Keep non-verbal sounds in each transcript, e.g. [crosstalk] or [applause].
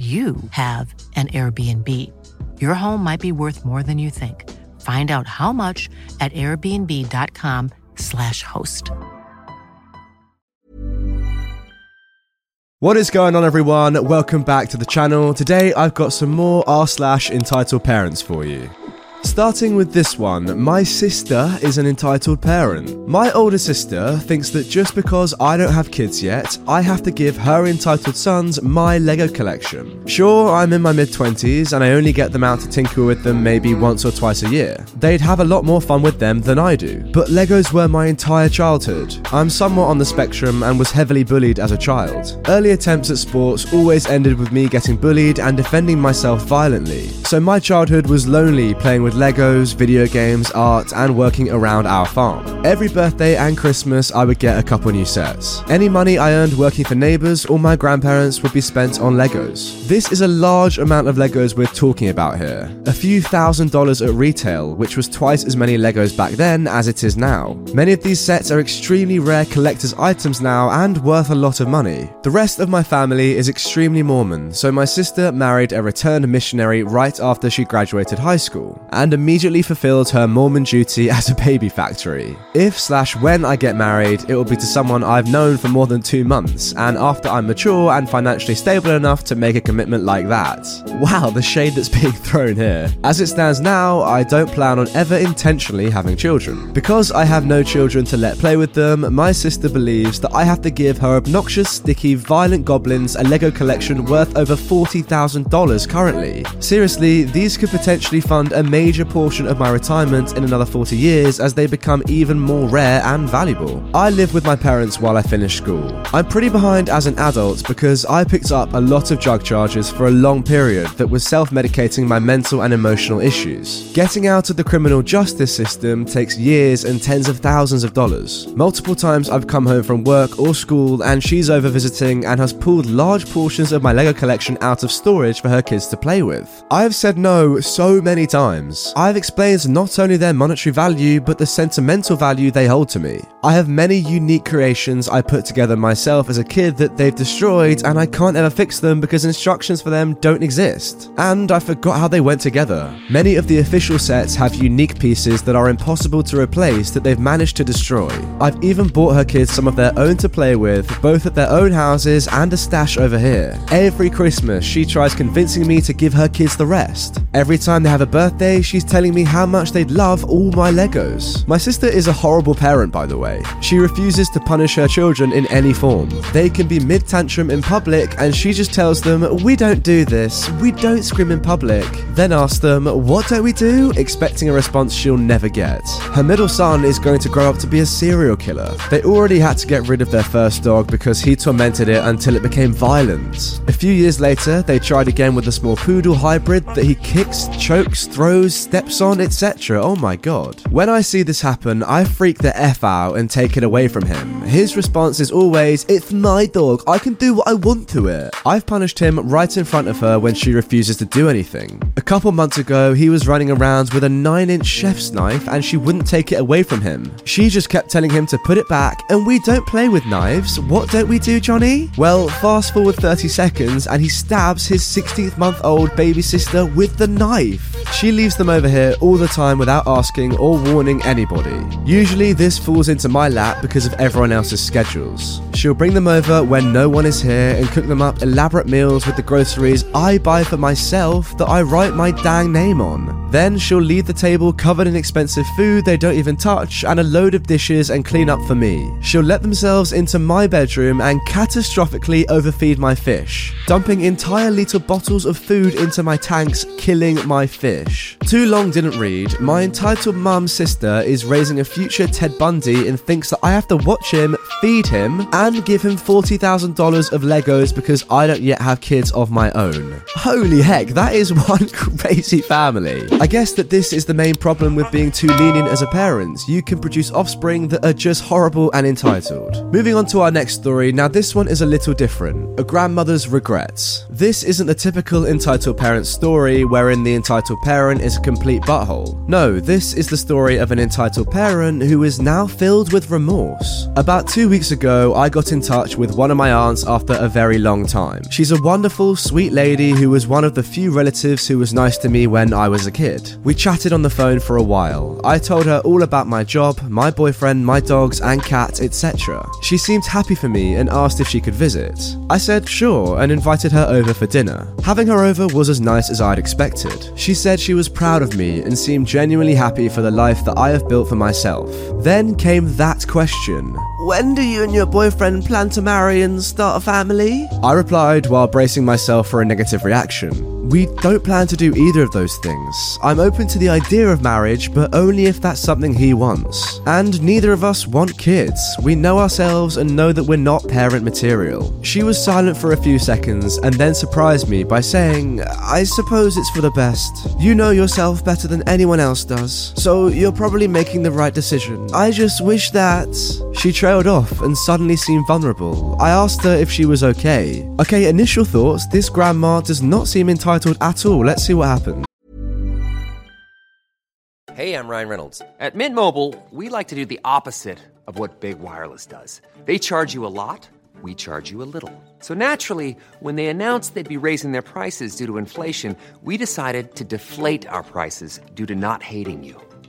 you have an Airbnb. Your home might be worth more than you think. Find out how much at airbnb.com/slash host. What is going on, everyone? Welcome back to the channel. Today, I've got some more r slash entitled parents for you. Starting with this one, my sister is an entitled parent. My older sister thinks that just because I don't have kids yet, I have to give her entitled sons my Lego collection. Sure, I'm in my mid 20s and I only get them out to tinker with them maybe once or twice a year. They'd have a lot more fun with them than I do. But Legos were my entire childhood. I'm somewhat on the spectrum and was heavily bullied as a child. Early attempts at sports always ended with me getting bullied and defending myself violently. So my childhood was lonely playing with Legos, video games, art, and working around our farm. Every birthday and Christmas, I would get a couple new sets. Any money I earned working for neighbours or my grandparents would be spent on Legos. This is a large amount of Legos we're talking about here. A few thousand dollars at retail, which was twice as many Legos back then as it is now. Many of these sets are extremely rare collector's items now and worth a lot of money. The rest of my family is extremely Mormon, so my sister married a returned missionary right after she graduated high school, and immediately fulfilled her Mormon duty as a baby factory. If slash when I get married, it will be to someone I've known for more than two months, and after I'm mature and financially stable enough to make a commitment like that. Wow, the shade that's [laughs] being thrown here. As it stands now, I don't plan on ever intentionally having children. Because I have no children to let play with them, my sister believes that I have to give her obnoxious, sticky, violent goblins a Lego collection worth over $40,000 currently. Seriously, these could potentially fund a major portion of my retirement in another 40 years as they become even more rare and valuable. I live with my parents while I finish school. I'm pretty behind as an adult because I picked up a lot of drug charges for a long period that was self medicating my mental and emotional issues. Getting out of the criminal justice system takes years and tens of thousands of dollars. Multiple times I've come home from work or school and she's over visiting and has pulled large portions of my Lego collection out of storage for her kids to play with. I have said no so many times. I've explained not only their monetary value, but the sentimental value they hold to me. I have many unique creations I put together myself as a kid that they've destroyed, and I can't ever fix them because instructions for them don't exist. And I forgot how they went together. Many of the official sets have unique pieces that are impossible to replace that they've managed to destroy. I've even bought her kids some of their own to play with, both at their own houses and a stash over here. Every Christmas, she tries convincing me to give her kids the rest. Every time they have a birthday, she's telling me how much they'd love all my Legos. My sister is a horrible parent, by the way. She refuses to punish her children in any form. They can be mid tantrum in public, and she just tells them, We don't do this, we don't scream in public. Then asks them, What don't we do? expecting a response she'll never get. Her middle son is going to grow up to be a serial killer. They already had to get rid of their first dog because he tormented it until it became violent. A few years later, they tried again with a small poodle hybrid that he kicks, chokes, throws, steps on, etc. Oh my god. When I see this happen, I freak the F out and take it away from him. His response is always, It's my dog, I can do what I want to it. I've punished him right in front of her when she refuses to do anything. A couple months ago, he was running around with a 9 inch chef's knife and she wouldn't take it away from him. She just kept telling him to put it back, and we don't play with knives. What don't we do, Johnny? Well, fast forward 30 seconds and he stabs his 16th month old baby sister with the knife. She leaves them over here all the time without asking or warning anybody. Usually, this falls into my lap because of everyone else's schedules. She'll bring them over when no one is here and cook them up elaborate meals with the groceries I buy for myself that I write my dang name on. Then she'll leave the table covered in expensive food they don't even touch and a load of dishes and clean up for me. She'll let themselves into my bedroom and catastrophically overfeed my fish, dumping entire little bottles of food into my tanks, killing my fish. Too long didn't read. My entitled mum's sister is raising a future Ted Bundy and thinks that I have to watch him, feed him, and give him $40,000 of Legos because I don't yet have kids of my own. Holy heck, that is [laughs] one crazy family. I guess that this is the main problem with being too lenient as a parent. You can produce offspring that are just horrible and entitled. Moving on to our next story. Now, this one is a little different. A grandmother's regrets. This isn't the typical entitled parent story wherein the entitled parent is a complete butthole. No, this is the story of an entitled parent who is now filled with remorse. About two weeks ago, I got in touch with one of my aunts after a very long time. She's a wonderful, sweet lady who was one of the few relatives who was nice to me when I was a kid. We chatted on the phone for a while. I told her all about my job, my boyfriend, my dogs and cat, etc. She seemed happy for me and asked if she could visit. I said sure and invited her over for dinner. Having her over was as nice as I'd expected. She said she was proud of me and seemed genuinely happy for the life that I have built for myself. Then came that question When do you and your boyfriend plan to marry and start a family? I replied while bracing myself for a negative reaction. We don't plan to do either of those things. I'm open to the idea of marriage, but only if that's something he wants. And neither of us want kids. We know ourselves and know that we're not parent material. She was silent for a few seconds and then surprised me by saying, I suppose it's for the best. You know yourself better than anyone else does, so you're probably making the right decision. I just wish that. She trailed off and suddenly seemed vulnerable. I asked her if she was okay. Okay, initial thoughts this grandma does not seem entitled at all. Let's see what happens. Hey, I'm Ryan Reynolds. At Mint Mobile, we like to do the opposite of what Big Wireless does. They charge you a lot, we charge you a little. So naturally, when they announced they'd be raising their prices due to inflation, we decided to deflate our prices due to not hating you.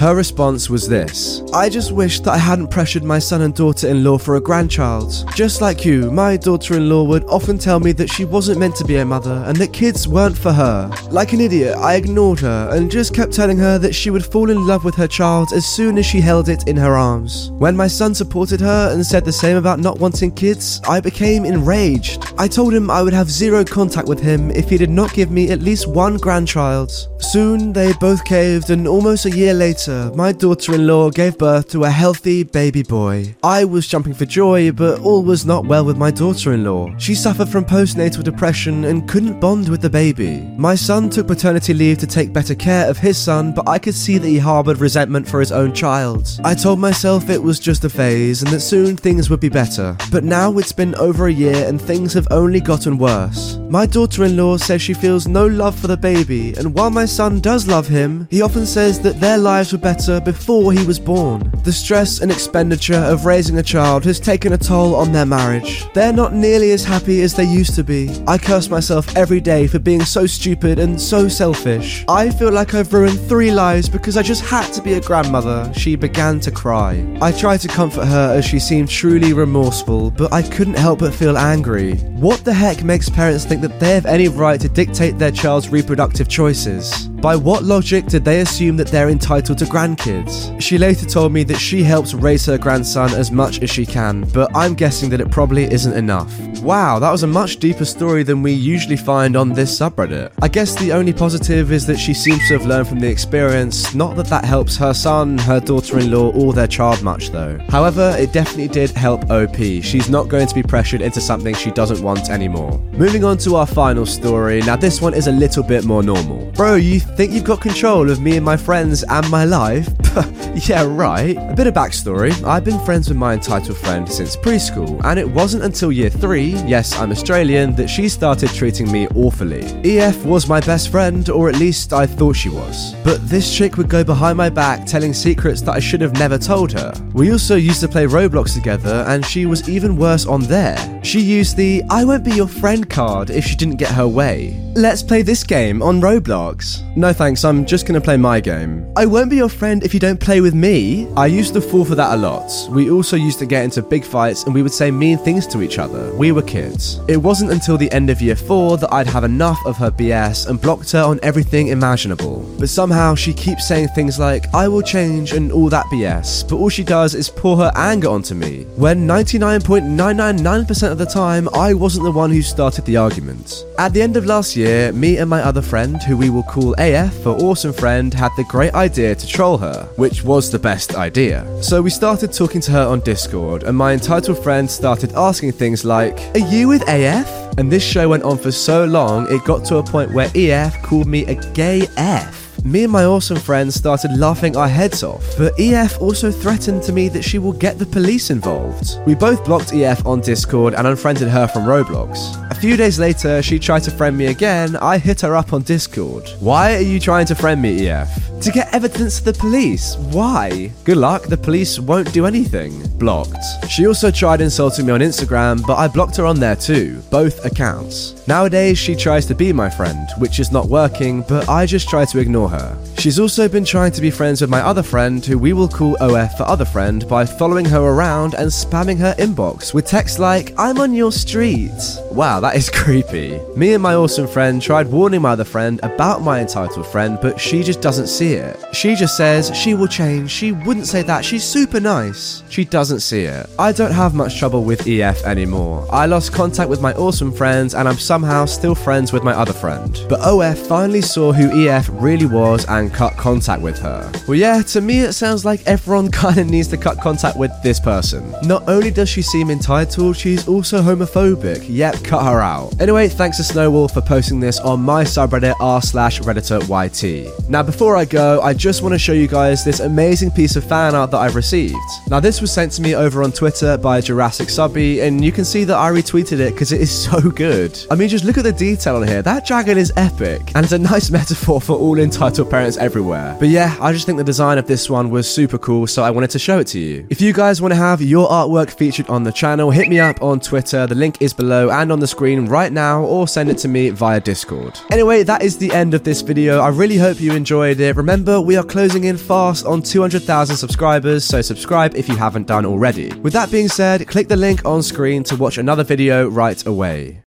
Her response was this I just wish that I hadn't pressured my son and daughter in law for a grandchild. Just like you, my daughter in law would often tell me that she wasn't meant to be a mother and that kids weren't for her. Like an idiot, I ignored her and just kept telling her that she would fall in love with her child as soon as she held it in her arms. When my son supported her and said the same about not wanting kids, I became enraged. I told him I would have zero contact with him if he did not give me at least one grandchild. Soon they both caved, and almost a year later, my daughter in law gave birth to a healthy baby boy. I was jumping for joy, but all was not well with my daughter in law. She suffered from postnatal depression and couldn't bond with the baby. My son took paternity leave to take better care of his son, but I could see that he harbored resentment for his own child. I told myself it was just a phase and that soon things would be better. But now it's been over a year and things have only gotten worse. My daughter in law says she feels no love for the baby, and while my son does love him, he often says that their lives were better before he was born. The stress and expenditure of raising a child has taken a toll on their marriage. They're not nearly as happy as they used to be. I curse myself every day for being so stupid and so selfish. I feel like I've ruined three lives because I just had to be a grandmother. She began to cry. I tried to comfort her as she seemed truly remorseful, but I couldn't help but feel angry. What the heck makes parents think that they have any right to dictate their child's reproductive choices? By what logic did they assume that they're entitled to grandkids? She later told me that she helps raise her grandson as much as she can, but I'm guessing that it probably isn't enough. Wow, that was a much deeper story than we usually find on this subreddit. I guess the only positive is that she seems to have learned from the experience, not that that helps her son, her daughter in law, or their child much though. However, it definitely did help OP. She's not going to be pressured into something she doesn't want anymore. Moving on to our final story, now this one is a little bit more normal. Bro, you think you've got control of me and my friends and my life? [laughs] yeah, right. A bit of backstory I've been friends with my entitled friend since preschool, and it wasn't until year three, yes, I'm Australian, that she started treating me awfully. EF was my best friend, or at least I thought she was. But this chick would go behind my back telling secrets that I should have never told her. We also used to play Roblox together, and she was even worse on there. She used the I won't be your friend card if she didn't get her way. Let's play this game on Roblox. No thanks, I'm just gonna play my game. I won't be your friend if you don't play with me. I used to fall for that a lot. We also used to get into big fights and we would say mean things to each other. We were kids. It wasn't until the end of year four that I'd have enough of her BS and blocked her on everything imaginable. But somehow she keeps saying things like, I will change and all that BS, but all she does is pour her anger onto me, when 99.999% of the time I wasn't the one who started the argument. At the end of last year, me and my other friend, who we will call AF for awesome friend, had the great idea to troll her, which was the best idea. So we started talking to her on Discord, and my entitled friend started asking things like, Are you with AF? And this show went on for so long, it got to a point where EF called me a gay F. Me and my awesome friends started laughing our heads off, but EF also threatened to me that she will get the police involved. We both blocked EF on Discord and unfriended her from Roblox. A few days later, she tried to friend me again. I hit her up on Discord. Why are you trying to friend me, EF? To get evidence to the police. Why? Good luck, the police won't do anything. Blocked. She also tried insulting me on Instagram, but I blocked her on there too, both accounts. Nowadays, she tries to be my friend, which is not working, but I just try to ignore her. She's also been trying to be friends with my other friend, who we will call OF for other friend, by following her around and spamming her inbox with texts like, I'm on your street. Wow, that is [laughs] creepy. Me and my awesome friend tried warning my other friend about my entitled friend, but she just doesn't see it. She just says she will change. She wouldn't say that. She's super nice. She doesn't see it. I don't have much trouble with EF anymore. I lost contact with my awesome friends and I'm somehow still friends with my other friend. But OF finally saw who EF really was and cut contact with her. Well, yeah, to me it sounds like everyone [laughs] kinda needs to cut contact with this person. Not only does she seem entitled, she's also homophobic. Yep, cut her out. Anyway, thanks to Snowwolf for posting this on my subreddit r slash redditor YT. Now, before I go, I just want to show you guys this amazing piece of fan art that I've received. Now, this was sent to me over on Twitter by Jurassic Subby, and you can see that I retweeted it because it is [laughs] so good. I mean, just look at the detail on here. That dragon is epic, and it's a nice [laughs] metaphor for all entitled parents everywhere. But yeah, I just think the design of this one was super cool, so I wanted to show it to you. If you guys want to have your artwork featured on the channel, hit me up on Twitter. The link is below and on the screen right now, or send it to me via Discord. Anyway, that is the end of this video. I really hope you enjoyed it. Remember, we are closing in fast on 200,000 subscribers, so subscribe if you haven't done already. With that being said, click the link on screen to watch another video right away.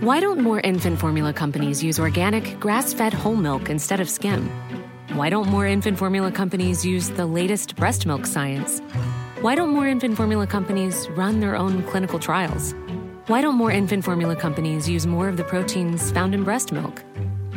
Why don't more infant formula companies use organic, grass fed whole milk instead of skim? Why don't more infant formula companies use the latest breast milk science? Why don't more infant formula companies run their own clinical trials? Why don't more infant formula companies use more of the proteins found in breast milk?